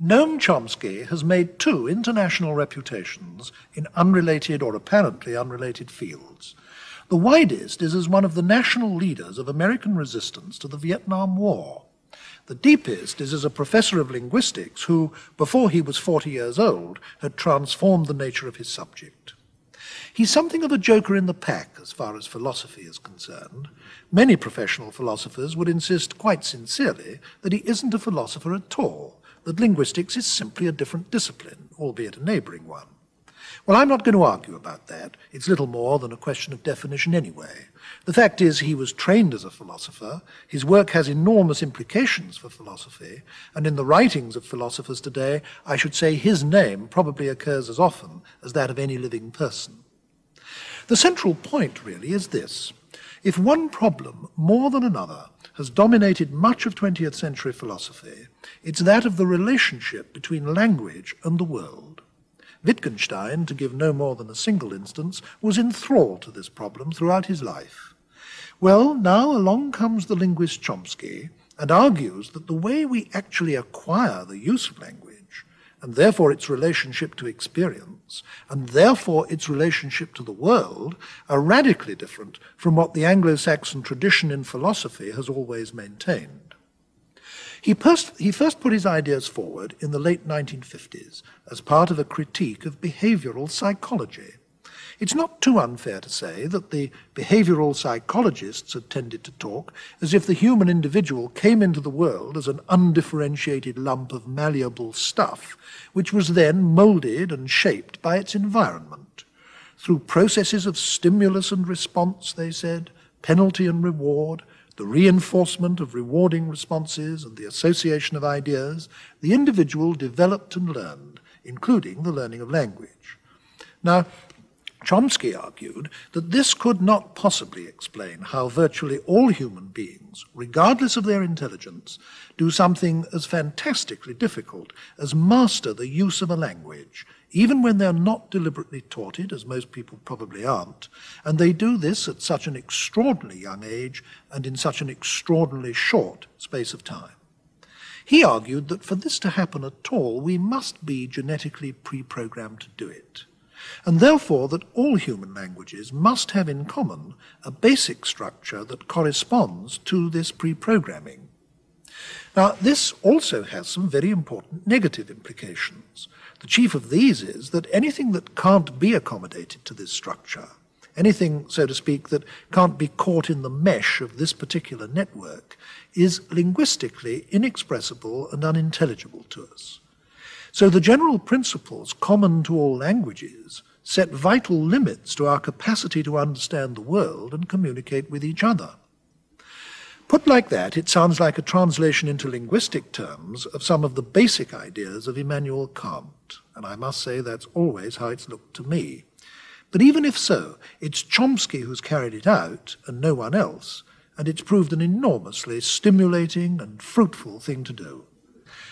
Noam Chomsky has made two international reputations in unrelated or apparently unrelated fields. The widest is as one of the national leaders of American resistance to the Vietnam War. The deepest is as a professor of linguistics who, before he was 40 years old, had transformed the nature of his subject. He's something of a joker in the pack as far as philosophy is concerned. Many professional philosophers would insist quite sincerely that he isn't a philosopher at all that linguistics is simply a different discipline, albeit a neighboring one. Well, I'm not going to argue about that. It's little more than a question of definition anyway. The fact is, he was trained as a philosopher. His work has enormous implications for philosophy, and in the writings of philosophers today, I should say his name probably occurs as often as that of any living person. The central point, really, is this. If one problem, more than another, has dominated much of 20th century philosophy, it's that of the relationship between language and the world. Wittgenstein, to give no more than a single instance, was enthralled to this problem throughout his life. Well, now along comes the linguist Chomsky and argues that the way we actually acquire the use of language and therefore its relationship to experience, and therefore its relationship to the world, are radically different from what the Anglo Saxon tradition in philosophy has always maintained. He first, he first put his ideas forward in the late 1950s as part of a critique of behavioral psychology. It's not too unfair to say that the behavioral psychologists had tended to talk as if the human individual came into the world as an undifferentiated lump of malleable stuff, which was then moulded and shaped by its environment. Through processes of stimulus and response, they said, penalty and reward, the reinforcement of rewarding responses and the association of ideas, the individual developed and learned, including the learning of language. Now, Chomsky argued that this could not possibly explain how virtually all human beings, regardless of their intelligence, do something as fantastically difficult as master the use of a language, even when they're not deliberately taught it, as most people probably aren't, and they do this at such an extraordinarily young age and in such an extraordinarily short space of time. He argued that for this to happen at all, we must be genetically pre programmed to do it and therefore that all human languages must have in common a basic structure that corresponds to this pre-programming. Now, this also has some very important negative implications. The chief of these is that anything that can't be accommodated to this structure, anything, so to speak, that can't be caught in the mesh of this particular network, is linguistically inexpressible and unintelligible to us. So the general principles common to all languages set vital limits to our capacity to understand the world and communicate with each other. Put like that, it sounds like a translation into linguistic terms of some of the basic ideas of Immanuel Kant, and I must say that's always how it's looked to me. But even if so, it's Chomsky who's carried it out and no one else, and it's proved an enormously stimulating and fruitful thing to do.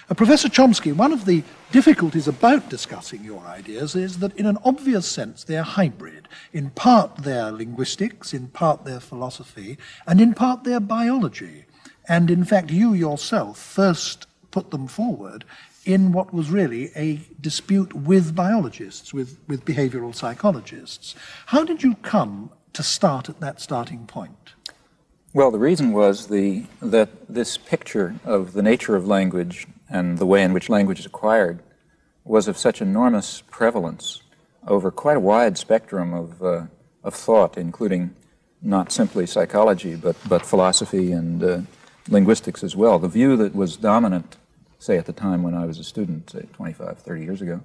Uh, Professor Chomsky, one of the difficulties about discussing your ideas is that, in an obvious sense, they're hybrid. In part, they're linguistics, in part, they're philosophy, and in part, they're biology. And in fact, you yourself first put them forward in what was really a dispute with biologists, with, with behavioral psychologists. How did you come to start at that starting point? Well, the reason was the, that this picture of the nature of language and the way in which language is acquired was of such enormous prevalence over quite a wide spectrum of, uh, of thought, including not simply psychology, but, but philosophy and uh, linguistics as well. The view that was dominant, say at the time when I was a student, say 25, 30 years ago,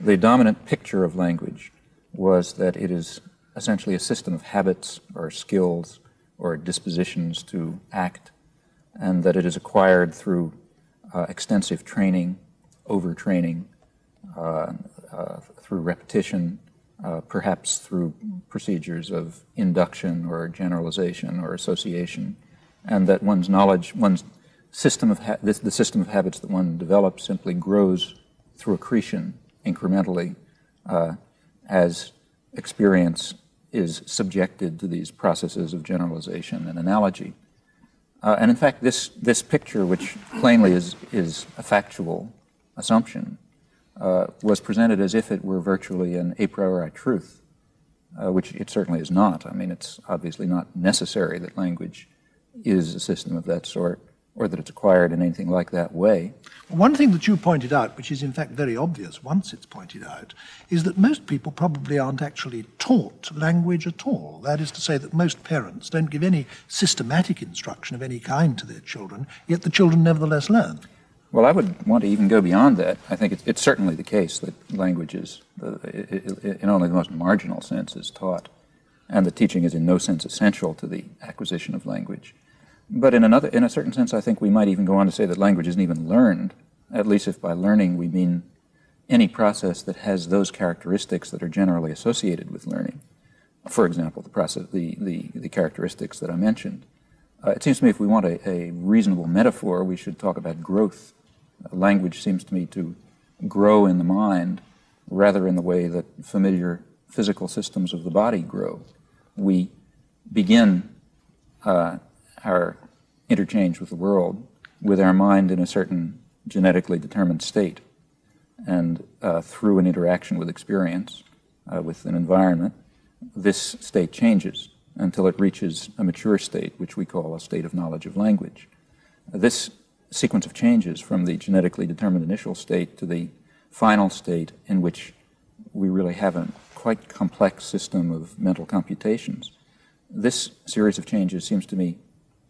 the dominant picture of language was that it is essentially a system of habits or skills or dispositions to act, and that it is acquired through uh, extensive training, overtraining, uh, uh, through repetition, uh, perhaps through procedures of induction or generalization or association, and that one's knowledge, one's system of this, the system of habits that one develops simply grows through accretion incrementally uh, as experience is subjected to these processes of generalization and analogy. Uh, and in fact, this, this picture, which plainly is, is a factual assumption uh, was presented as if it were virtually an a priori truth, uh, which it certainly is not. I mean, it's obviously not necessary that language is a system of that sort or that it's acquired in anything like that way. One thing that you pointed out, which is in fact very obvious once it's pointed out, is that most people probably aren't actually taught language at all. That is to say, that most parents don't give any systematic instruction of any kind to their children, yet the children nevertheless learn. Well, I would want to even go beyond that. I think it's, it's certainly the case that language is, uh, in only the most marginal sense, is taught, and that teaching is in no sense essential to the acquisition of language. But in another, in a certain sense, I think we might even go on to say that language isn't even learned, at least if by learning we mean any process that has those characteristics that are generally associated with learning. For example, the process, the, the, the characteristics that I mentioned. Uh, it seems to me if we want a, a, reasonable metaphor, we should talk about growth. Uh, language seems to me to grow in the mind rather in the way that familiar physical systems of the body grow. We begin uh, our interchange with the world with our mind in a certain genetically determined state. And uh, through an interaction with experience, uh, with an environment, this state changes until it reaches a mature state, which we call a state of knowledge of language. This sequence of changes from the genetically determined initial state to the final state in which we really have a quite complex system of mental computations. This series of changes seems to me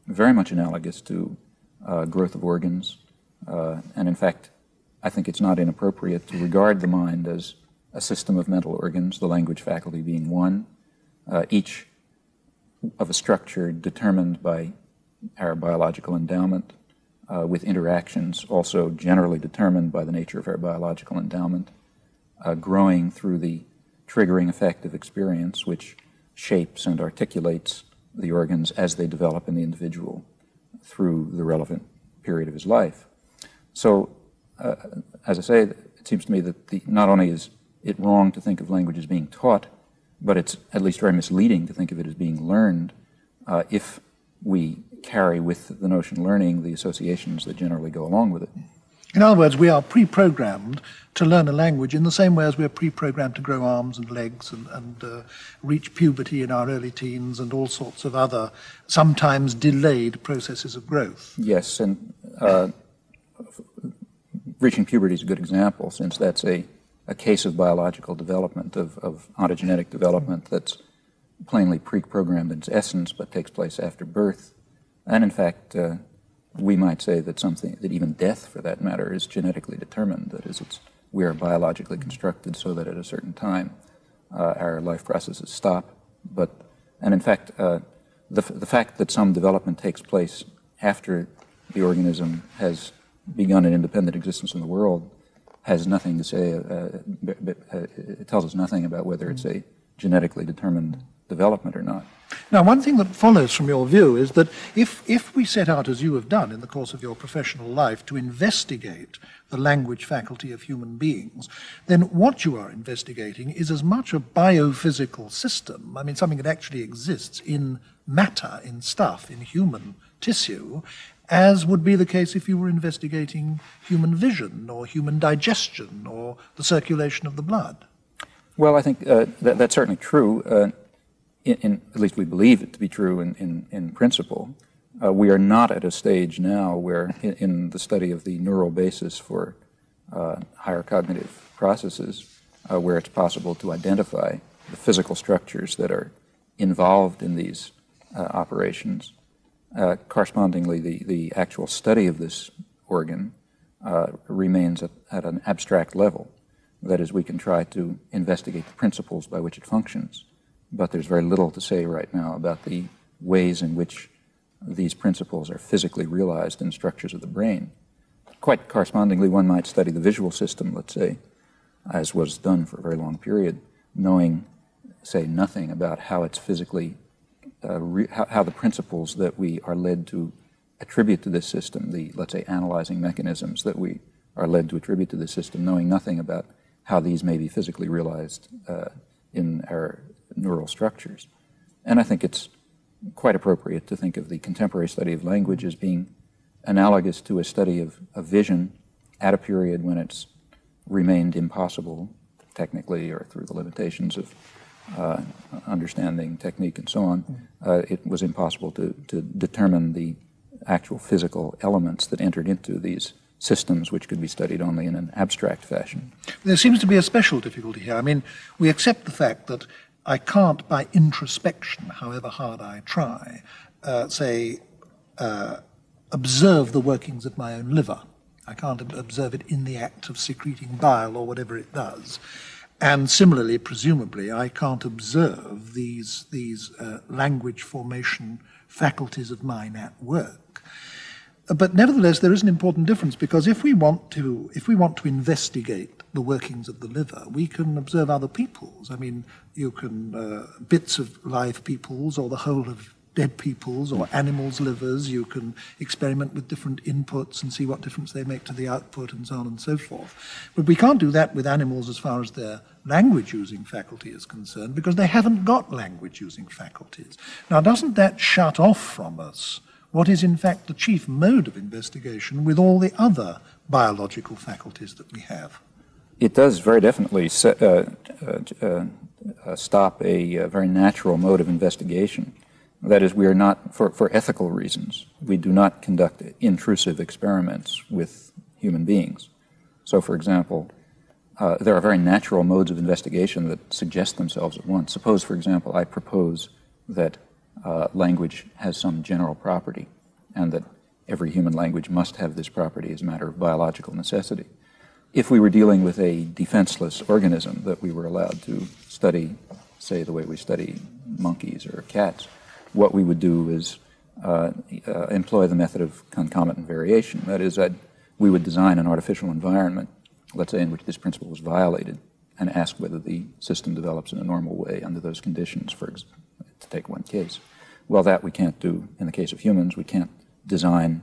very much analogous to uh, growth of organs. Uh, and in fact, I think it's not inappropriate to regard the mind as a system of mental organs, the language faculty being one, uh, each of a structure determined by our biological endowment, uh, with interactions also generally determined by the nature of our biological endowment, uh, growing through the triggering effect of experience, which shapes and articulates the organs as they develop in the individual through the relevant period of his life. So, uh, as I say, it seems to me that the, not only is it wrong to think of language as being taught, but it's at least very misleading to think of it as being learned uh, if we carry with the notion learning the associations that generally go along with it. In other words, we are pre programmed to learn a language in the same way as we're pre programmed to grow arms and legs and, and uh, reach puberty in our early teens and all sorts of other, sometimes delayed processes of growth. Yes, and uh, reaching puberty is a good example since that's a, a case of biological development, of, of ontogenetic development that's plainly pre programmed in its essence but takes place after birth. And in fact, uh, we might say that something, that even death for that matter, is genetically determined. That is, it's, we are biologically constructed so that at a certain time uh, our life processes stop. But, and in fact, uh, the, the fact that some development takes place after the organism has begun an independent existence in the world has nothing to say, uh, uh it tells us nothing about whether it's a genetically determined development or not. Now, one thing that follows from your view is that if, if we set out, as you have done in the course of your professional life, to investigate the language faculty of human beings, then what you are investigating is as much a biophysical system, I mean, something that actually exists in matter, in stuff, in human tissue, as would be the case if you were investigating human vision or human digestion or the circulation of the blood. Well, I think uh, that, that's certainly true. Uh, in, in, at least we believe it to be true in, in, in principle. Uh, we are not at a stage now where, in, in the study of the neural basis for uh, higher cognitive processes, uh, where it's possible to identify the physical structures that are involved in these uh, operations. Uh, correspondingly, the, the actual study of this organ uh, remains at, at an abstract level. That is, we can try to investigate the principles by which it functions but there's very little to say right now about the ways in which these principles are physically realized in structures of the brain. Quite correspondingly, one might study the visual system, let's say, as was done for a very long period, knowing, say, nothing about how it's physically, uh, how, how the principles that we are led to attribute to this system, the, let's say, analyzing mechanisms that we are led to attribute to this system, knowing nothing about how these may be physically realized uh, in our neural structures. And I think it's quite appropriate to think of the contemporary study of language as being analogous to a study of, of vision at a period when it's remained impossible, technically or through the limitations of uh, understanding technique and so on, uh, it was impossible to, to determine the actual physical elements that entered into these systems which could be studied only in an abstract fashion. There seems to be a special difficulty here. I mean, we accept the fact that I can't, by introspection, however hard I try, uh, say, uh, observe the workings of my own liver. I can't observe it in the act of secreting bile or whatever it does. And similarly, presumably, I can't observe these, these uh, language formation faculties of mine at work. But nevertheless, there is an important difference because if we want to, if we want to investigate the workings of the liver, we can observe other peoples. I mean, you can uh, bits of live peoples or the whole of dead people's or animals' livers. You can experiment with different inputs and see what difference they make to the output and so on and so forth. But we can't do that with animals as far as their language using faculty is concerned because they haven't got language using faculties. Now, doesn't that shut off from us what is in fact the chief mode of investigation with all the other biological faculties that we have? It does very definitely set, uh, uh, uh, stop a, a, very natural mode of investigation. That is, we are not, for, for ethical reasons, we do not conduct intrusive experiments with human beings. So, for example, uh, there are very natural modes of investigation that suggest themselves at once. Suppose, for example, I propose that uh, language has some general property and that every human language must have this property as a matter of biological necessity. If we were dealing with a defenseless organism that we were allowed to study, say, the way we study monkeys or cats, what we would do is uh, uh, employ the method of concomitant variation. That is, that we would design an artificial environment, let's say, in which this principle was violated, and ask whether the system develops in a normal way under those conditions, for ex- to take one case. Well, that we can't do in the case of humans. We can't design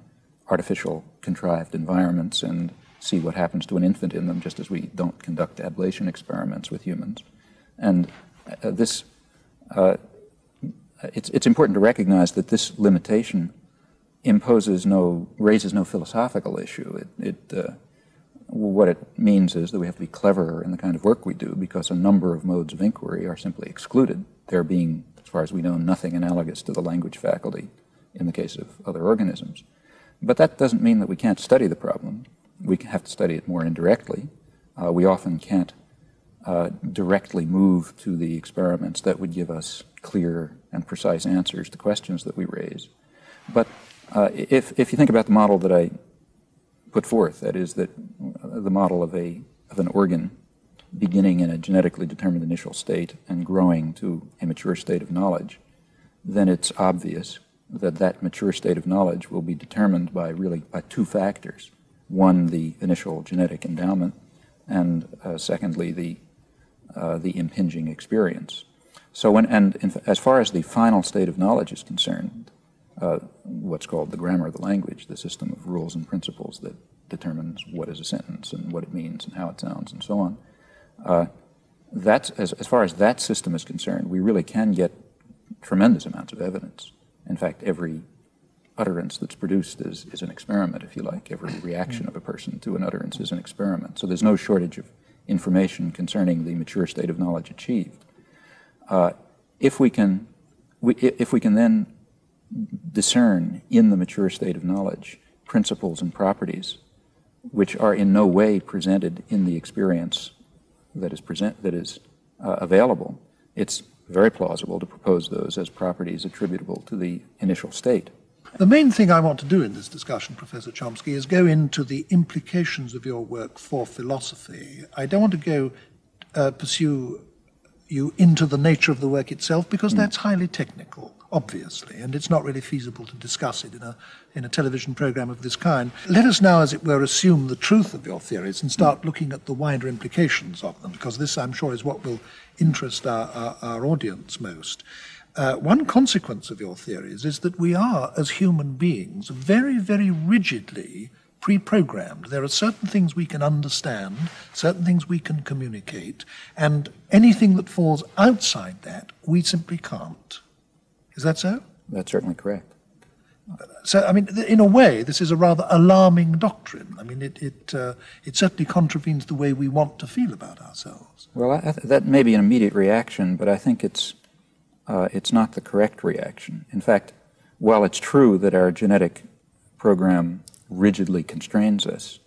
artificial contrived environments and see what happens to an infant in them, just as we don't conduct ablation experiments with humans. And uh, this uh, it's, it's important to recognize that this limitation imposes no, raises no philosophical issue. It, it uh, what it means is that we have to be cleverer in the kind of work we do because a number of modes of inquiry are simply excluded, there being, far as we know, nothing analogous to the language faculty in the case of other organisms. But that doesn't mean that we can't study the problem. We have to study it more indirectly. Uh, we often can't uh, directly move to the experiments that would give us clear and precise answers to questions that we raise. But uh, if, if you think about the model that I put forth, that is that uh, the model of, a, of an organ beginning in a genetically determined initial state and growing to a mature state of knowledge, then it's obvious that that mature state of knowledge will be determined by really by two factors. One, the initial genetic endowment, and uh, secondly, the, uh, the impinging experience. So, when, and in, as far as the final state of knowledge is concerned, uh, what's called the grammar of the language, the system of rules and principles that determines what is a sentence and what it means and how it sounds and so on. Uh, that's, as, as far as that system is concerned, we really can get tremendous amounts of evidence. In fact, every utterance that's produced is, is an experiment, if you like. Every reaction of a person to an utterance is an experiment. So there's no shortage of information concerning the mature state of knowledge achieved. Uh, if we can, we, if we can then discern in the mature state of knowledge principles and properties which are in no way presented in the experience that is present that is uh, available, it's very plausible to propose those as properties attributable to the initial state. The main thing I want to do in this discussion, Professor Chomsky, is go into the implications of your work for philosophy. I don't want to go uh, pursue you into the nature of the work itself because mm. that's highly technical, obviously, and it's not really feasible to discuss it in a, in a television program of this kind. Let us now, as it were, assume the truth of your theories and start mm. looking at the wider implications of them, because this, I'm sure, is what will interest our, our, our audience most. Uh, one consequence of your theories is that we are, as human beings, very, very rigidly pre programmed. There are certain things we can understand, certain things we can communicate, and anything that falls outside that, we simply can't. Is that so? That's certainly correct. So, I mean, in a way, this is a rather alarming doctrine. I mean, it, it, uh, it certainly contravenes the way we want to feel about ourselves. Well, I, that may be an immediate reaction, but I think it's, uh, it's not the correct reaction. In fact, while it's true that our genetic program rigidly constrains us,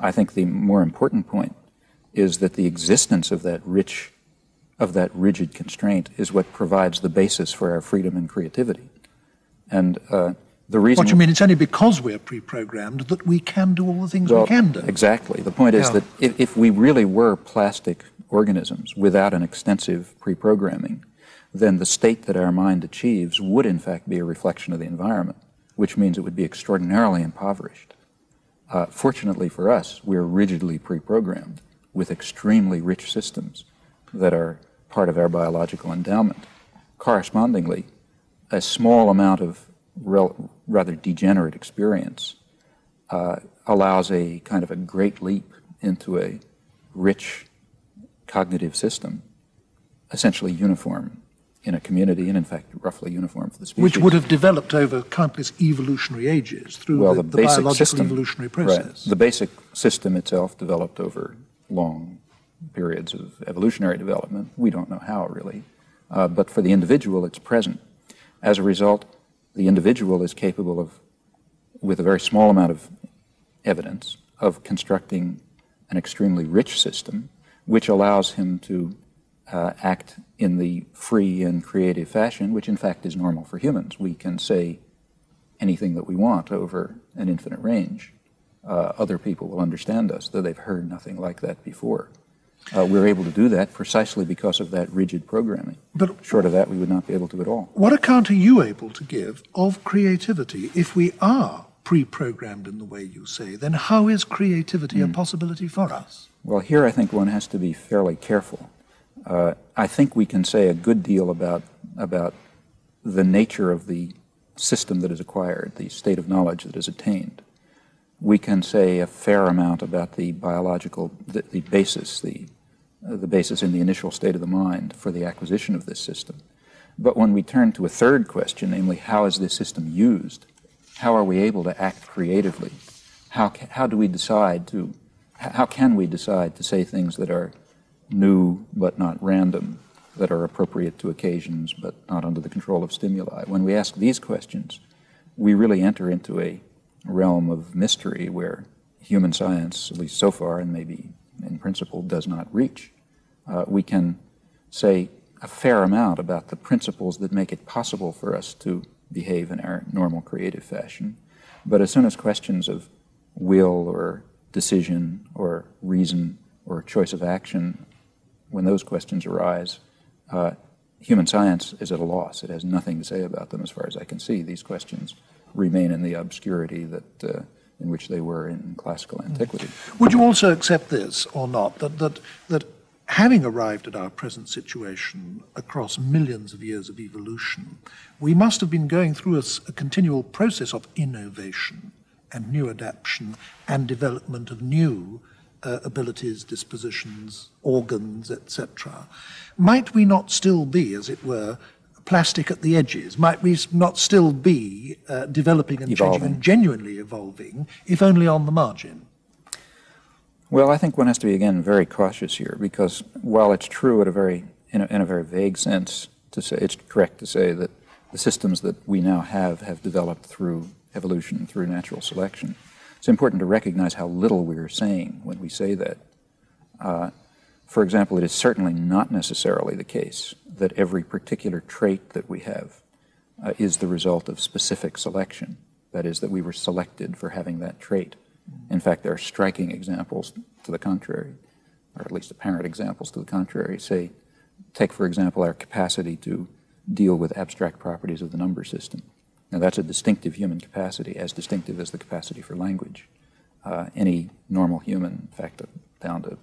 I think the more important point is that the existence of that rich, of that rigid constraint is what provides the basis for our freedom and creativity. And uh, the reason. What you mean? It's only because we're pre-programmed that we can do all the things well, we can do. Exactly. The point is yeah. that if, if we really were plastic organisms without an extensive pre-programming, then the state that our mind achieves would in fact be a reflection of the environment, which means it would be extraordinarily impoverished. Uh, fortunately for us, we're rigidly pre-programmed with extremely rich systems that are part of our biological endowment. Correspondingly, a small amount of rel- rather degenerate experience uh, allows a kind of a great leap into a rich cognitive system, essentially uniform in a community and, in fact, roughly uniform for the species. Which would have developed over countless evolutionary ages through well, the, the, the biological system, evolutionary process. Right. The basic system itself developed over long periods of evolutionary development. We don't know how, really. Uh, but for the individual, it's present. As a result, the individual is capable of, with a very small amount of evidence, of constructing an extremely rich system, which allows him to uh, act in the free and creative fashion, which in fact is normal for humans. We can say anything that we want over an infinite range. Uh, other people will understand us, though they've heard nothing like that before. Uh, we're able to do that precisely because of that rigid programming. But short of that, we would not be able to at all. What account are you able to give of creativity if we are pre-programmed in the way you say? Then how is creativity mm. a hmm. possibility for us? Well, here I think one has to be fairly careful. Uh, I think we can say a good deal about about the nature of the system that is acquired, the state of knowledge that is attained we can say a fair amount about the biological, the, the basis, the uh, the basis in the initial state of the mind for the acquisition of this system. But when we turn to a third question, namely, how is this system used? How are we able to act creatively? How, ca- how do we decide to, how can we decide to say things that are new but not random, that are appropriate to occasions but not under the control of stimuli? When we ask these questions, we really enter into a realm of mystery where human science, at least so far, and maybe in principle, does not reach. Uh, we can say a fair amount about the principles that make it possible for us to behave in our normal creative fashion. But as soon as questions of will or decision or reason or choice of action, when those questions arise, uh, human science is at a loss. It has nothing to say about them as far as I can see. These questions remain in the obscurity that uh, in which they were in classical antiquity. Would you also accept this or not? That that that having arrived at our present situation across millions of years of evolution, we must have been going through a, a continual process of innovation and new adaptation and development of new uh, abilities, dispositions, organs, etc. Might we not still be, as it were, plastic at the edges? Might we not still be uh, developing and evolving. changing and genuinely evolving, if only on the margin? Well, I think one has to be again very cautious here because while it's true at a very in a, in a very vague sense to say it's correct to say that the systems that we now have have developed through evolution, through natural selection. It's important to recognize how little we're saying when we say that. Uh, for example, it is certainly not necessarily the case that every particular trait that we have uh, is the result of specific selection. That is, that we were selected for having that trait. In fact, there are striking examples to the contrary, or at least apparent examples to the contrary. Say, take for example our capacity to deal with abstract properties of the number system. Now, that's a distinctive human capacity, as distinctive as the capacity for language. Uh, any normal human, in fact,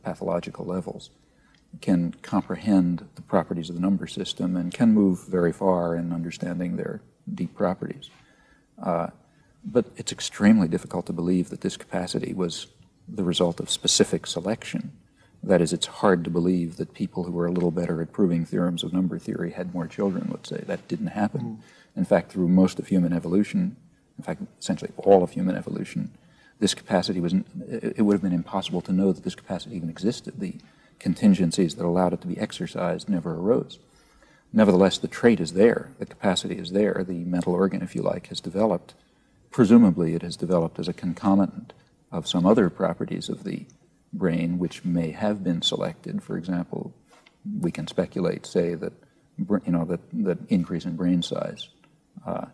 pathological levels, can comprehend the properties of the number system and can move very far in understanding their deep properties. Uh, but it's extremely difficult to believe that this capacity was the result of specific selection. That is, it's hard to believe that people who were a little better at proving theorems of number theory had more children, let's say. That didn't happen. Mm. In fact, through most of human evolution, in fact, essentially all of human evolution, this capacity was, it would have been impossible to know that this capacity even existed. The contingencies that allowed it to be exercised never arose. Nevertheless, the trait is there, the capacity is there, the mental organ, if you like, has developed. Presumably, it has developed as a concomitant of some other properties of the brain which may have been selected. For example, we can speculate, say, that you know that, that increase in brain size uh,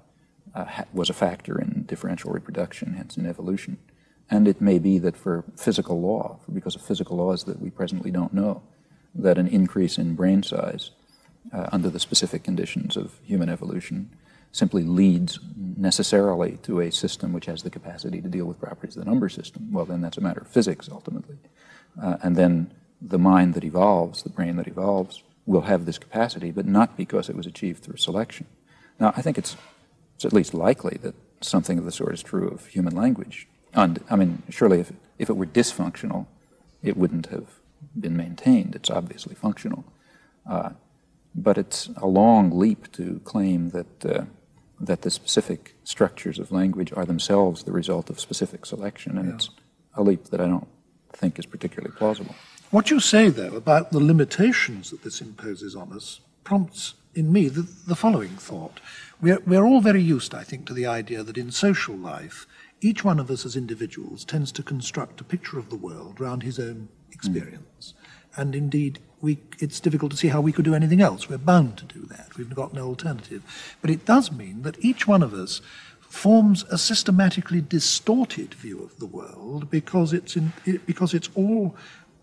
uh, was a factor in differential reproduction, hence in evolution. And it may be that for physical law, because of physical laws that we presently don't know, that an increase in brain size uh, under the specific conditions of human evolution simply leads necessarily to a system which has the capacity to deal with properties of the number system. Well, then that's a matter of physics ultimately. Uh, and then the mind that evolves, the brain that evolves, will have this capacity, but not because it was achieved through selection. Now, I think it's, it's at least likely that something of the sort is true of human language. And, I mean, surely if, if it were dysfunctional, it wouldn't have been maintained. It's obviously functional. Uh, but it's a long leap to claim that, uh, that the specific structures of language are themselves the result of specific selection, and yeah. it's a leap that I don't think is particularly plausible. What you say, though, about the limitations that this imposes on us prompts in me the, the following thought. We're, we're all very used, I think, to the idea that in social life, each one of us as individuals tends to construct a picture of the world around his own experience. Mm. And indeed, we, it's difficult to see how we could do anything else. We're bound to do that. We've got no alternative. But it does mean that each one of us forms a systematically distorted view of the world because it's, in, it, because it's all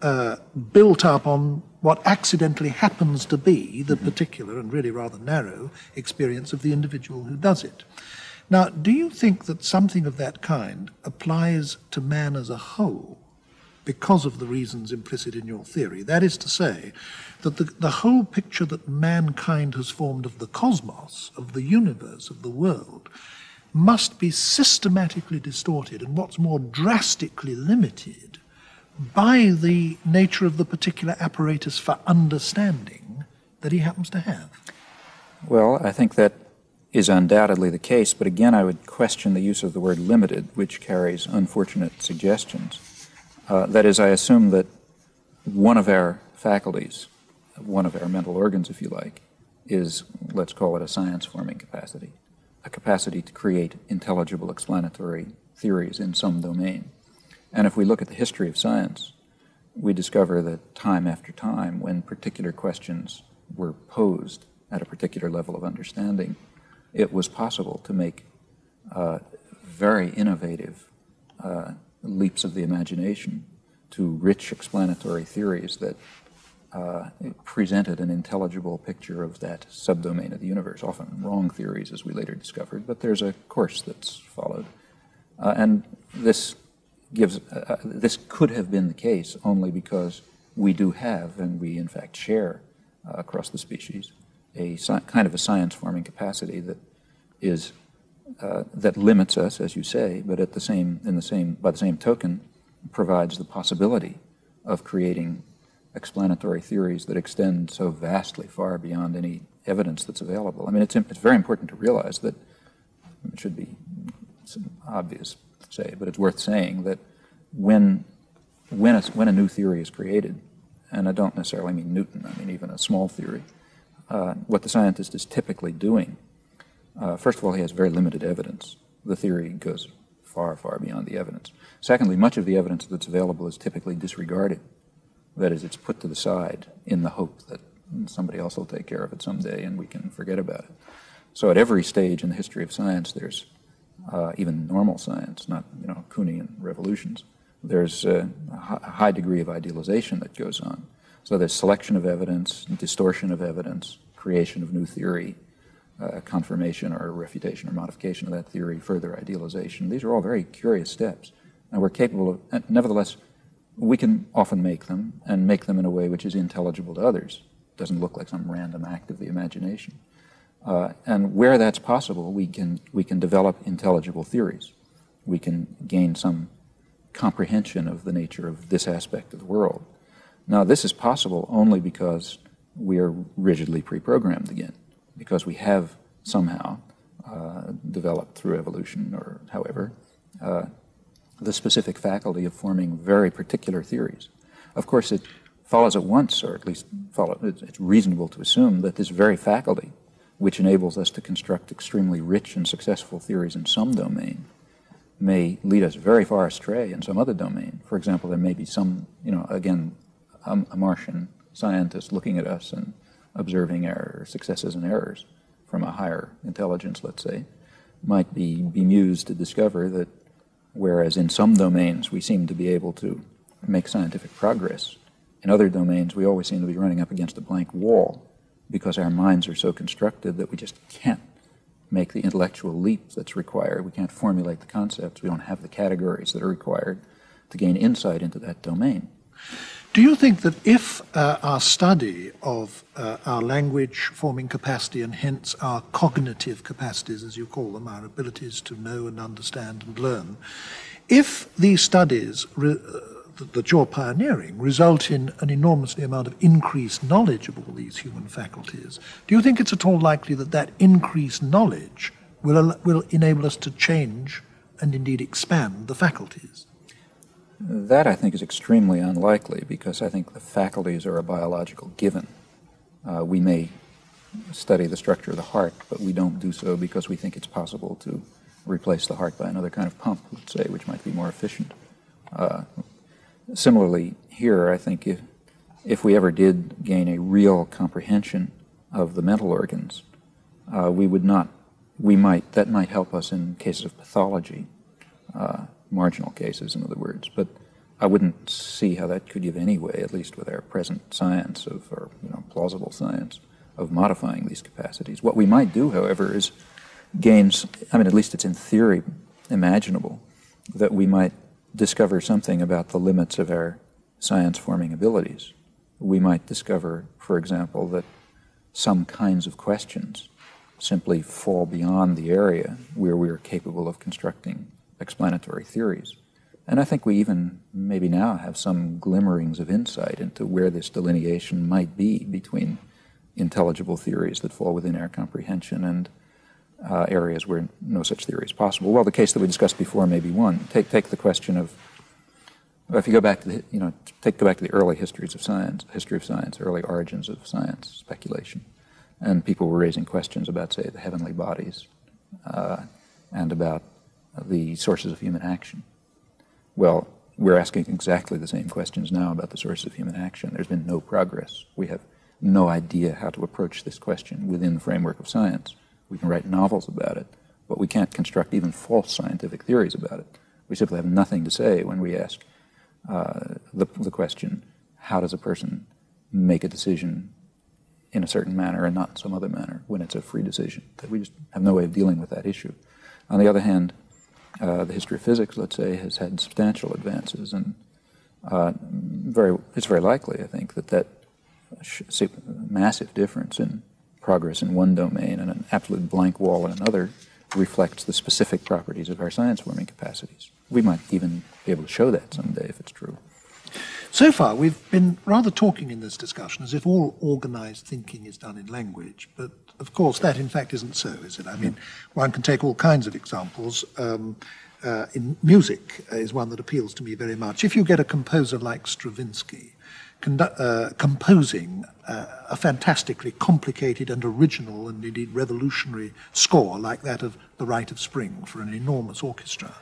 uh, built up on what accidentally happens to be the particular and really rather narrow experience of the individual who does it. Now, do you think that something of that kind applies to man as a whole because of the reasons implicit in your theory? That is to say, that the, the whole picture that mankind has formed of the cosmos, of the universe, of the world, must be systematically distorted and what's more drastically limited by the nature of the particular apparatus for understanding that he happens to have. Well, I think that is undoubtedly the case, but again, I would question the use of the word limited, which carries unfortunate suggestions. Uh, that is, I assume that one of our faculties, one of our mental organs, if you like, is, let's call it a science forming capacity, a capacity to create intelligible explanatory theories in some domain. And if we look at the history of science, we discover that time after time, when particular questions were posed at a particular level of understanding, it was possible to make uh, very innovative uh, leaps of the imagination to rich explanatory theories that uh, presented an intelligible picture of that subdomain of the universe, often wrong theories, as we later discovered, but there's a course that's followed. Uh, and this gives, uh, uh, this could have been the case only because we do have, and we in fact share across the species, a kind of a science forming capacity that is uh, that limits us, as you say, but at the same in the same by the same token provides the possibility of creating explanatory theories that extend so vastly far beyond any evidence that's available. I mean, it's it's very important to realize that it should be obvious to say, but it's worth saying that when when a, when a new theory is created, and I don't necessarily mean Newton, I mean even a small theory uh, what the scientist is typically doing, uh, first of all, he has very limited evidence. The theory goes far, far beyond the evidence. Secondly, much of the evidence that's available is typically disregarded. That is, it's put to the side in the hope that somebody else will take care of it someday and we can forget about it. So at every stage in the history of science, there's uh, even normal science, not you know Kuhnian revolutions. There's a high degree of idealization that goes on. So there's selection of evidence, distortion of evidence, creation of new theory, uh, confirmation or refutation or modification of that theory, further idealization. These are all very curious steps. And we're capable of, nevertheless, we can often make them and make them in a way which is intelligible to others. It doesn't look like some random act of the imagination. Uh, and where that's possible, we can, we can develop intelligible theories. We can gain some comprehension of the nature of this aspect of the world. Now, this is possible only because we are rigidly pre programmed again, because we have somehow uh, developed through evolution or however, uh, the specific faculty of forming very particular theories. Of course, it follows at once, or at least follow, it's reasonable to assume that this very faculty, which enables us to construct extremely rich and successful theories in some domain, may lead us very far astray in some other domain. For example, there may be some, you know, again, a, a Martian scientist looking at us and observing our successes and errors from a higher intelligence, let's say, might be bemused to discover that whereas in some domains we seem to be able to make scientific progress, in other domains we always seem to be running up against a blank wall because our minds are so constructed that we just can't make the intellectual leap that's required. We can't formulate the concepts. We don't have the categories that are required to gain insight into that domain. Do you think that if uh, our study of uh, our language forming capacity and hence our cognitive capacities, as you call them, our abilities to know and understand and learn, if these studies uh, that you're pioneering result in an enormously amount of increased knowledge of all these human faculties, do you think it's at all likely that that increased knowledge will, will enable us to change and indeed expand the faculties? That, I think, is extremely unlikely because I think the faculties are a biological given. Uh, we may study the structure of the heart, but we don't do so because we think it's possible to replace the heart by another kind of pump, let's say, which might be more efficient. Uh, similarly, here, I think if, if we ever did gain a real comprehension of the mental organs, uh, we would not, we might, that might help us in cases of pathology. Uh, marginal cases, in other words. But I wouldn't see how that could give any way, at least with our present science of, or you know, plausible science, of modifying these capacities. What we might do, however, is gains. I mean, at least it's in theory imaginable that we might discover something about the limits of our science-forming abilities. We might discover, for example, that some kinds of questions simply fall beyond the area where we are capable of constructing explanatory theories. And I think we even maybe now have some glimmerings of insight into where this delineation might be between intelligible theories that fall within our comprehension and uh, areas where no such theory is possible. Well, the case that we discussed before may be one. Take, take the question of, if you go back to the, you know, take, go back to the early histories of science, history of science, early origins of science, speculation, and people were raising questions about, say, the heavenly bodies uh, and about the sources of human action. Well, we're asking exactly the same questions now about the sources of human action. There's been no progress. We have no idea how to approach this question within the framework of science. We can write novels about it, but we can't construct even false scientific theories about it. We simply have nothing to say when we ask uh, the, the question, how does a person make a decision in a certain manner and not some other manner when it's a free decision? We just have no way of dealing with that issue. On the other hand, uh, the history of physics, let's say, has had substantial advances, and uh, very, it's very likely, I think, that that massive difference in progress in one domain and an absolute blank wall in another reflects the specific properties of our science-forming capacities. We might even be able to show that someday if it's true. So far, we've been rather talking in this discussion as if all organized thinking is done in language, but of course, that in fact isn't so, is it? I mean, one can take all kinds of examples. Um, uh, in music is one that appeals to me very much. If you get a composer like Stravinsky condu- uh, composing uh, a fantastically complicated and original and indeed revolutionary score like that of The Rite of Spring for an enormous orchestra,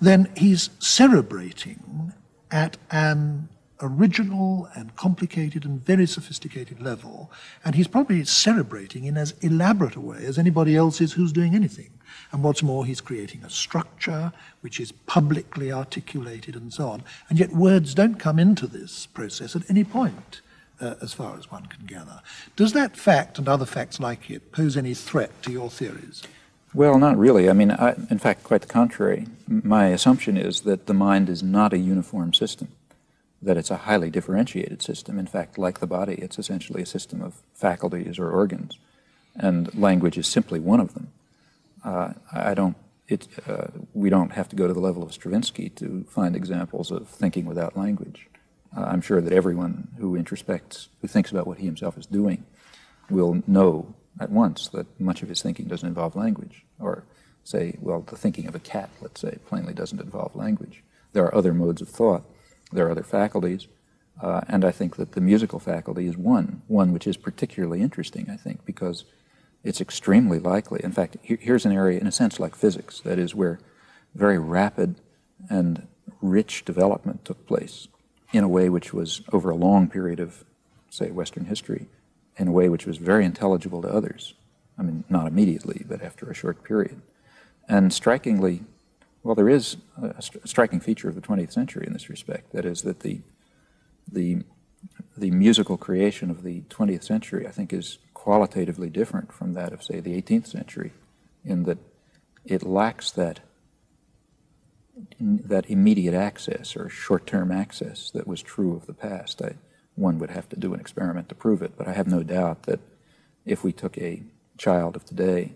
then he's cerebrating at an original and complicated and very sophisticated level, and he's probably cerebrating in as elaborate a way as anybody else is who's doing anything. And what's more, he's creating a structure which is publicly articulated and so on. And yet, words don't come into this process at any point, uh, as far as one can gather. Does that fact and other facts like it pose any threat to your theories? Well, not really. I mean, I, in fact, quite the contrary. My assumption is that the mind is not a uniform system that it's a highly differentiated system. In fact, like the body, it's essentially a system of faculties or organs, and language is simply one of them. Uh, I don't. It, uh, we don't have to go to the level of Stravinsky to find examples of thinking without language. Uh, I'm sure that everyone who introspects, who thinks about what he himself is doing, will know at once that much of his thinking doesn't involve language, or say, well, the thinking of a cat, let's say, plainly doesn't involve language. There are other modes of thought, there are other faculties, uh, and I think that the musical faculty is one, one which is particularly interesting, I think, because it's extremely likely. In fact, here's an area, in a sense, like physics, that is where very rapid and rich development took place in a way which was over a long period of, say, Western history, in a way which was very intelligible to others. I mean, not immediately, but after a short period. And strikingly, well, there is a, striking feature of the 20th century in this respect. That is that the the the musical creation of the 20th century, I think, is qualitatively different from that of, say, the 18th century, in that it lacks that that immediate access or short-term access that was true of the past. I, one would have to do an experiment to prove it, but I have no doubt that if we took a child of today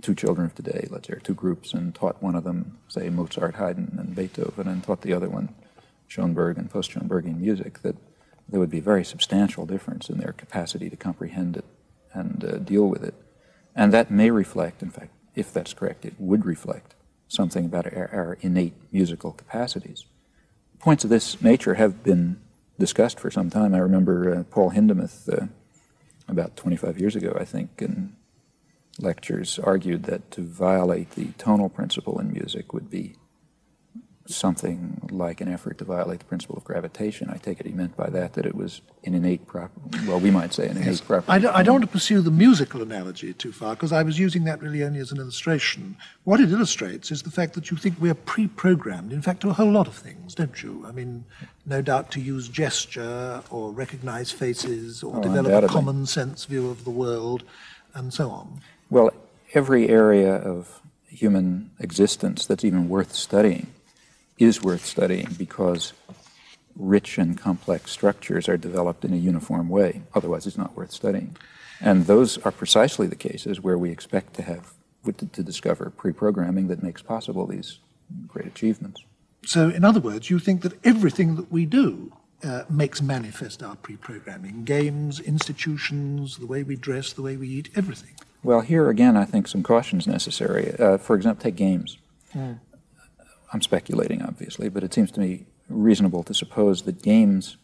two children of today, let's say, two groups, and taught one of them, say, Mozart, Haydn, and Beethoven, and taught the other one Schoenberg and post-Schoenbergian music, that there would be a very substantial difference in their capacity to comprehend it and uh, deal with it. And that may reflect, in fact, if that's correct, it would reflect something about our, our innate musical capacities. Points of this nature have been discussed for some time. I remember uh, Paul Hindemith, uh, about 25 years ago, I think, in lectures argued that to violate the tonal principle in music would be something like an effort to violate the principle of gravitation. I take it he meant by that that it was an innate property. Well, we might say an innate yes. property. I don't, I don't want to pursue the musical analogy too far because I was using that really only as an illustration. What it illustrates is the fact that you think we're pre programmed, in fact, to a whole lot of things, don't you? I mean, no doubt to use gesture or recognize faces or oh, develop a common sense view of the world and so on. Well, every area of human existence that's even worth studying is worth studying because rich and complex structures are developed in a uniform way. Otherwise, it's not worth studying. And those are precisely the cases where we expect to have to discover pre-programming that makes possible these great achievements. So, in other words, you think that everything that we do uh, makes manifest our pre-programming: games, institutions, the way we dress, the way we eat, everything. Well, here again, I think some caution is necessary. Uh, for example, take games. Mm. I'm speculating, obviously, but it seems to me reasonable to suppose that games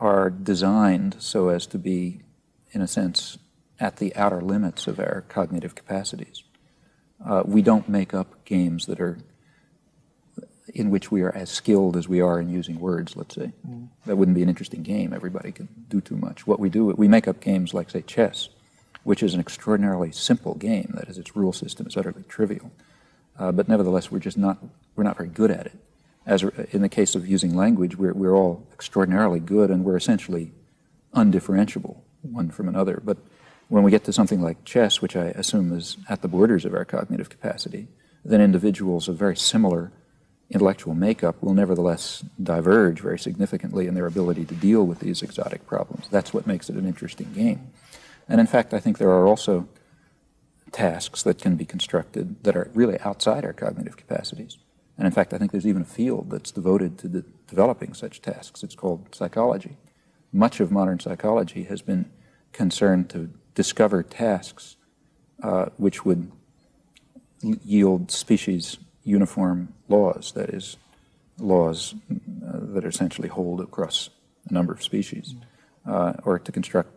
are designed so as to be, in a sense, at the outer limits of our cognitive capacities. Uh, we don't make up games that are in which we are as skilled as we are in using words, let's say. Mm. That wouldn't be an interesting game. Everybody can do too much. What we do, we make up games like, say, chess, which is an extraordinarily simple game. That is, its rule system is utterly trivial. Uh, but nevertheless, we're just not, we're not very good at it. As in the case of using language, we're, we're all extraordinarily good and we're essentially undifferentiable one from another. But when we get to something like chess, which I assume is at the borders of our cognitive capacity, then individuals of very similar intellectual makeup will nevertheless diverge very significantly in their ability to deal with these exotic problems. That's what makes it an interesting game. And in fact, I think there are also tasks that can be constructed that are really outside our cognitive capacities. And in fact, I think there's even a field that's devoted to de- developing such tasks. It's called psychology. Much of modern psychology has been concerned to discover tasks uh, which would yield species uniform laws, that is, laws uh, that essentially hold across a number of species, uh, or to construct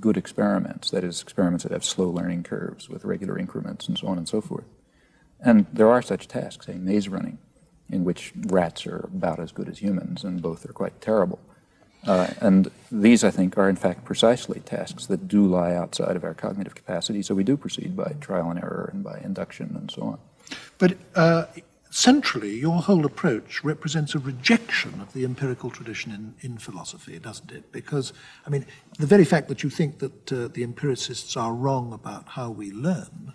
good experiments, that is, experiments that have slow learning curves with regular increments and so on and so forth. And there are such tasks, say maze running, in which rats are about as good as humans, and both are quite terrible. Uh, and these, I think, are in fact precisely tasks that do lie outside of our cognitive capacity, so we do proceed by trial and error and by induction and so on. But uh, centrally, your whole approach represents a rejection of the empirical tradition in, in philosophy, doesn't it? Because, I mean, the very fact that you think that uh, the empiricists are wrong about how we learn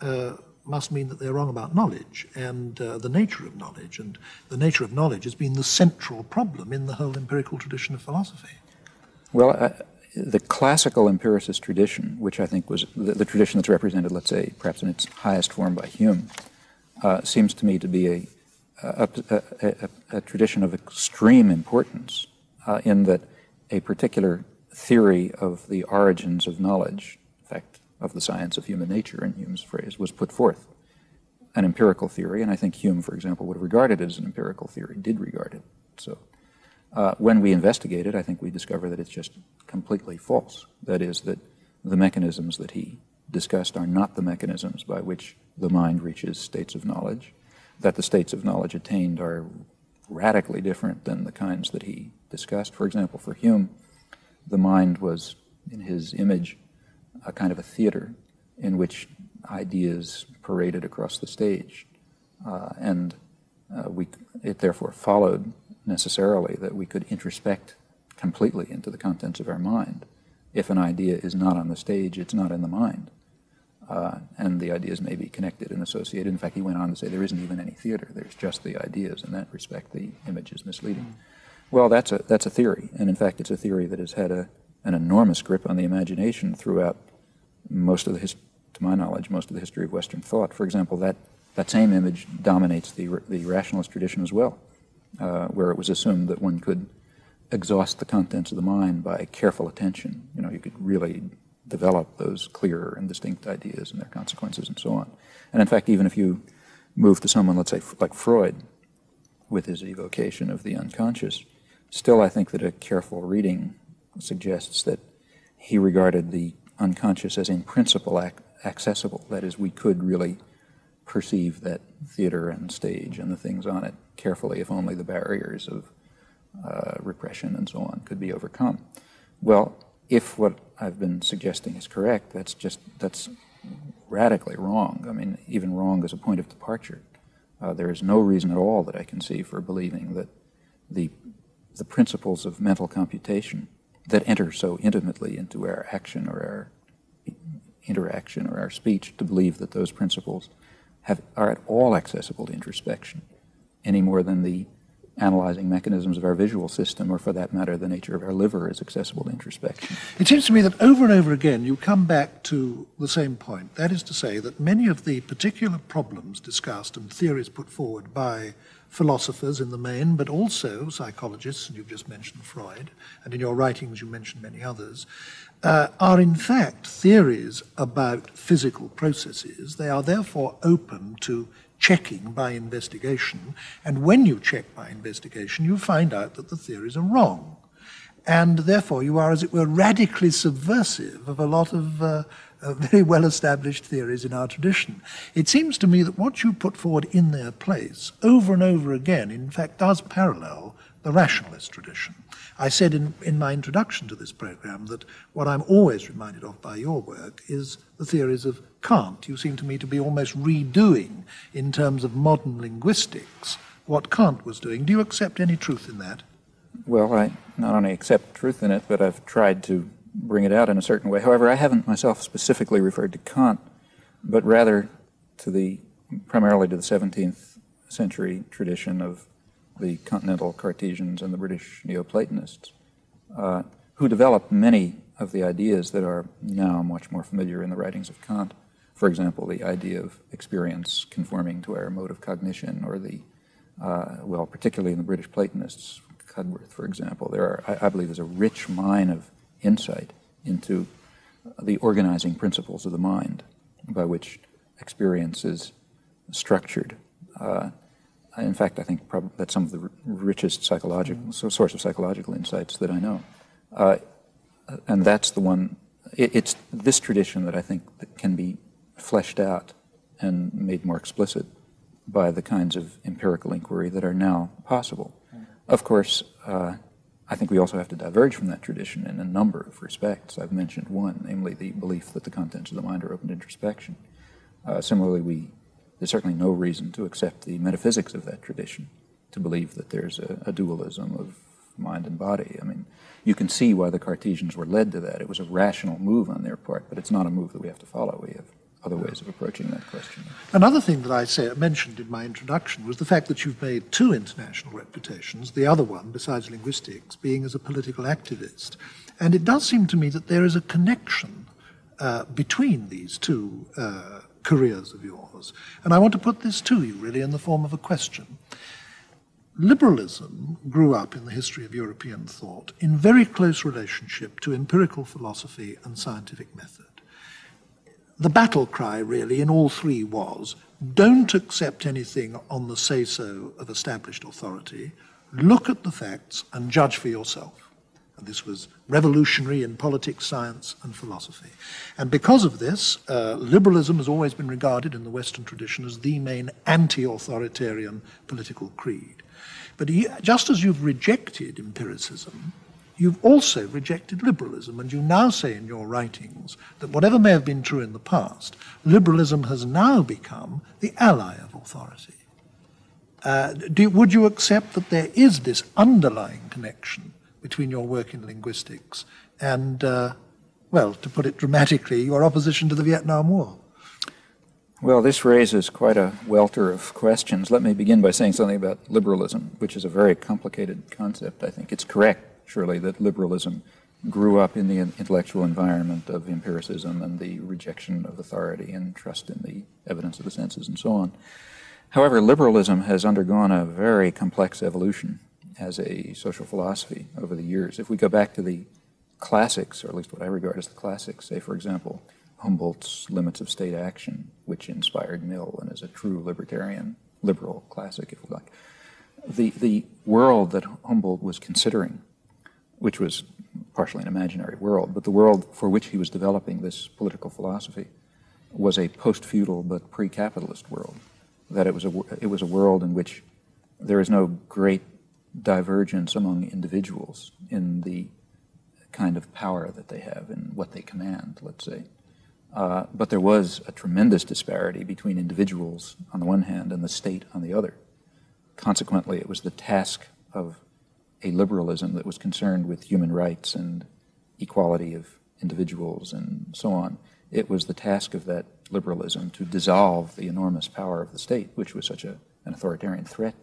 uh, must mean that they're wrong about knowledge and uh, the nature of knowledge. And the nature of knowledge has been the central problem in the whole empirical tradition of philosophy. Well, uh, the classical empiricist tradition, which I think was the, the tradition that's represented, let's say, perhaps in its highest form by Hume, uh, seems to me to be a, a, a, a tradition of extreme importance uh, in that a particular theory of the origins of knowledge, in fact, of the science of human nature, in Hume's phrase, was put forth. An empirical theory, and I think Hume, for example, would have regarded it as an empirical theory, did regard it. So uh, when we investigate it, I think we discover that it's just completely false. That is, that the mechanisms that he discussed are not the mechanisms by which the mind reaches states of knowledge, that the states of knowledge attained are radically different than the kinds that he discussed. For example, for Hume, the mind was, in his image, a kind of a theater in which ideas paraded across the stage. Uh, and uh, we, it therefore followed necessarily that we could introspect completely into the contents of our mind. If an idea is not on the stage, it's not in the mind. Uh, and the ideas may be connected and associated. In fact, he went on to say there isn't even any theater, there's just the ideas. In that respect, the image is misleading. Well, that's a, that's a theory, and in fact, it's a theory that has had a, an enormous grip on the imagination throughout most of the, his, to my knowledge, most of the history of Western thought. For example, that, that same image dominates the, the rationalist tradition as well, uh, where it was assumed that one could exhaust the contents of the mind by careful attention. You know, you could really develop those clear and distinct ideas and their consequences and so on. And in fact, even if you move to someone, let's say, like Freud, with his evocation of the unconscious, still I think that a careful reading suggests that he regarded the unconscious as in principle ac- accessible. That is, we could really perceive that theater and stage and the things on it carefully if only the barriers of uh, repression and so on could be overcome. Well, if what I've been suggesting is correct, that's just that's radically wrong. I mean, even wrong as a point of departure. Uh, there is no reason at all that I can see for believing that the the principles of mental computation that enter so intimately into our action or our interaction or our speech to believe that those principles have, are at all accessible to introspection any more than the analyzing mechanisms of our visual system, or for that matter, the nature of our liver, is accessible to introspection. It seems to me that over and over again you come back to the same point. That is to say, that many of the particular problems discussed and theories put forward by philosophers in the main, but also psychologists, and you've just mentioned Freud, and in your writings you mentioned many others, uh, are in fact theories about physical processes. They are therefore open to checking by investigation. And when you check by investigation, you find out that the theories are wrong. And therefore, you are, as it were, radically subversive of a lot of uh, uh, very well established theories in our tradition. It seems to me that what you put forward in their place, over and over again, in fact, does parallel the rationalist tradition. I said in, in my introduction to this program that what I'm always reminded of by your work is the theories of Kant. You seem to me to be almost redoing, in terms of modern linguistics, what Kant was doing. Do you accept any truth in that? Well, I not only accept truth in it, but I've tried to bring it out in a certain way. However, I haven't myself specifically referred to Kant, but rather to the primarily to the 17th century tradition of the continental Cartesians and the British Neoplatonists, uh, who developed many of the ideas that are now much more familiar in the writings of Kant. For example, the idea of experience conforming to our mode of cognition, or the, uh, well, particularly in the British Platonists, Cudworth, for example, there are, I, I believe, there's a rich mine of insight into the organizing principles of the mind by which experience is structured. Uh, in fact, I think that's some of the richest psychological source of psychological insights that I know, uh, and that's the one. It, it's this tradition that I think that can be fleshed out and made more explicit by the kinds of empirical inquiry that are now possible. Of course, uh, I think we also have to diverge from that tradition in a number of respects. I've mentioned one, namely the belief that the contents of the mind are open to introspection. Uh, similarly, we there's certainly no reason to accept the metaphysics of that tradition, to believe that there's a, a dualism of mind and body. I mean, you can see why the Cartesians were led to that. It was a rational move on their part, but it's not a move that we have to follow. We have other ways of approaching that question. Another thing that I say, mentioned in my introduction was the fact that you've made two international reputations, the other one, besides linguistics, being as a political activist. And it does seem to me that there is a connection uh, between these two uh, careers of yours. And I want to put this to you, really, in the form of a question. Liberalism grew up in the history of European thought in very close relationship to empirical philosophy and scientific method. the battle cry, really, in all three was don't accept anything on the say so of established authority, look at the facts and judge for yourself. And this was revolutionary in politics, science, and philosophy. And because of this, uh, liberalism has always been regarded in the Western tradition as the main anti authoritarian political creed. But just as you've rejected empiricism, you've also rejected liberalism, and you now say in your writings that whatever may have been true in the past, liberalism has now become the ally of authority. Uh, do, would you accept that there is this underlying connection between your work in linguistics and, uh, well, to put it dramatically, your opposition to the Vietnam War? Well, this raises quite a welter of questions. Let me begin by saying something about liberalism, which is a very complicated concept. I think it's correct, surely, that liberalism grew up in the intellectual environment of empiricism and the rejection of authority and trust in the evidence of the senses and so on. However, liberalism has undergone a very complex evolution as a social philosophy over the years. If we go back to the classics, or at least what I regard as the classics, say, for example, Humboldt's Limits of State Action, which inspired Mill and is a true libertarian, liberal classic, if you like. The, the world that Humboldt was considering, which was partially an imaginary world, but the world for which he was developing this political philosophy was a post feudal but pre capitalist world. That it was, a, it was a world in which there is no great divergence among individuals in the kind of power that they have and what they command, let's say. Uh, but there was a tremendous disparity between individuals on the one hand and the state on the other. Consequently, it was the task of a liberalism that was concerned with human rights and equality of individuals and so on. It was the task of that liberalism to dissolve the enormous power of the state, which was such a, an authoritarian threat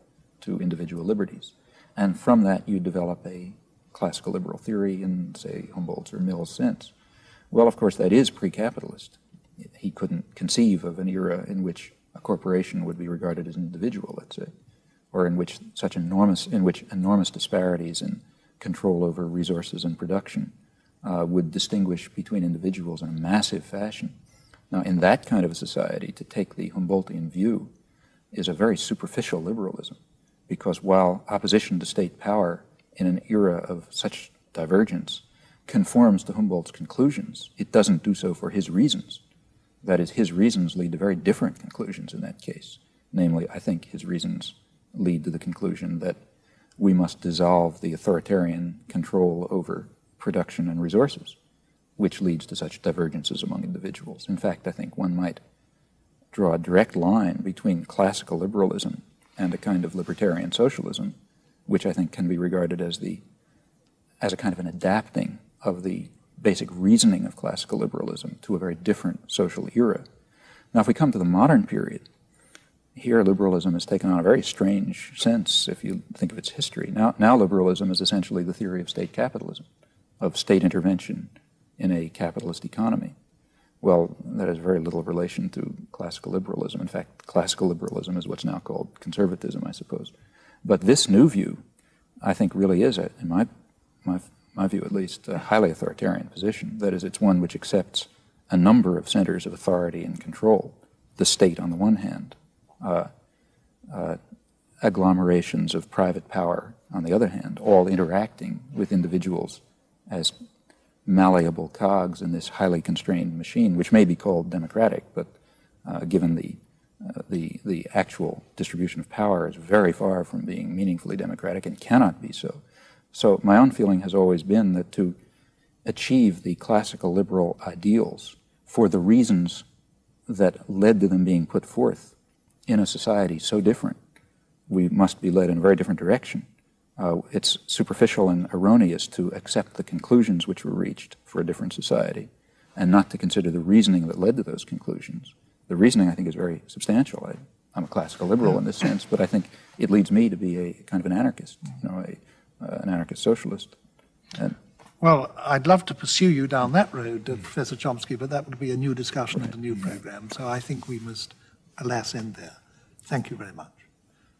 to individual liberties. And from that, you develop a classical liberal theory in, say, Humboldt's or Mill's sense. Well, of course, that is pre capitalist. He couldn't conceive of an era in which a corporation would be regarded as an individual, let's say, or in which such enormous, in which enormous disparities in control over resources and production uh, would distinguish between individuals in a massive fashion. Now, in that kind of a society, to take the Humboldtian view is a very superficial liberalism, because while opposition to state power in an era of such divergence conforms to Humboldt's conclusions, it doesn't do so for his reasons. That is, his reasons lead to very different conclusions in that case. Namely, I think his reasons lead to the conclusion that we must dissolve the authoritarian control over production and resources, which leads to such divergences among individuals. In fact, I think one might draw a direct line between classical liberalism and a kind of libertarian socialism, which I think can be regarded as the as a kind of an adapting of the basic reasoning of classical liberalism to a very different social era. Now, if we come to the modern period, here liberalism has taken on a very strange sense if you think of its history. Now, now liberalism is essentially the theory of state capitalism, of state intervention in a capitalist economy. Well, that has very little relation to classical liberalism. In fact, classical liberalism is what's now called conservatism, I suppose. But this new view, I think, really is, in my, my my view at least, a highly authoritarian position. That is, it's one which accepts a number of centers of authority and control the state on the one hand, uh, uh, agglomerations of private power on the other hand, all interacting with individuals as malleable cogs in this highly constrained machine, which may be called democratic, but uh, given the uh, the the actual distribution of power is very far from being meaningfully democratic and cannot be so. So my own feeling has always been that to achieve the classical liberal ideals for the reasons that led to them being put forth in a society so different, we must be led in a very different direction. Uh, it's superficial and erroneous to accept the conclusions which were reached for a different society and not to consider the reasoning that led to those conclusions. The reasoning, I think, is very substantial. I, am a classical liberal in this sense, but I think it leads me to be a kind of an anarchist, you know, a, uh, an anarchist socialist. And well, I'd love to pursue you down that road, uh, Professor Chomsky, but that would be a new discussion and a new program. So I think we must, alas, end there. Thank you very much.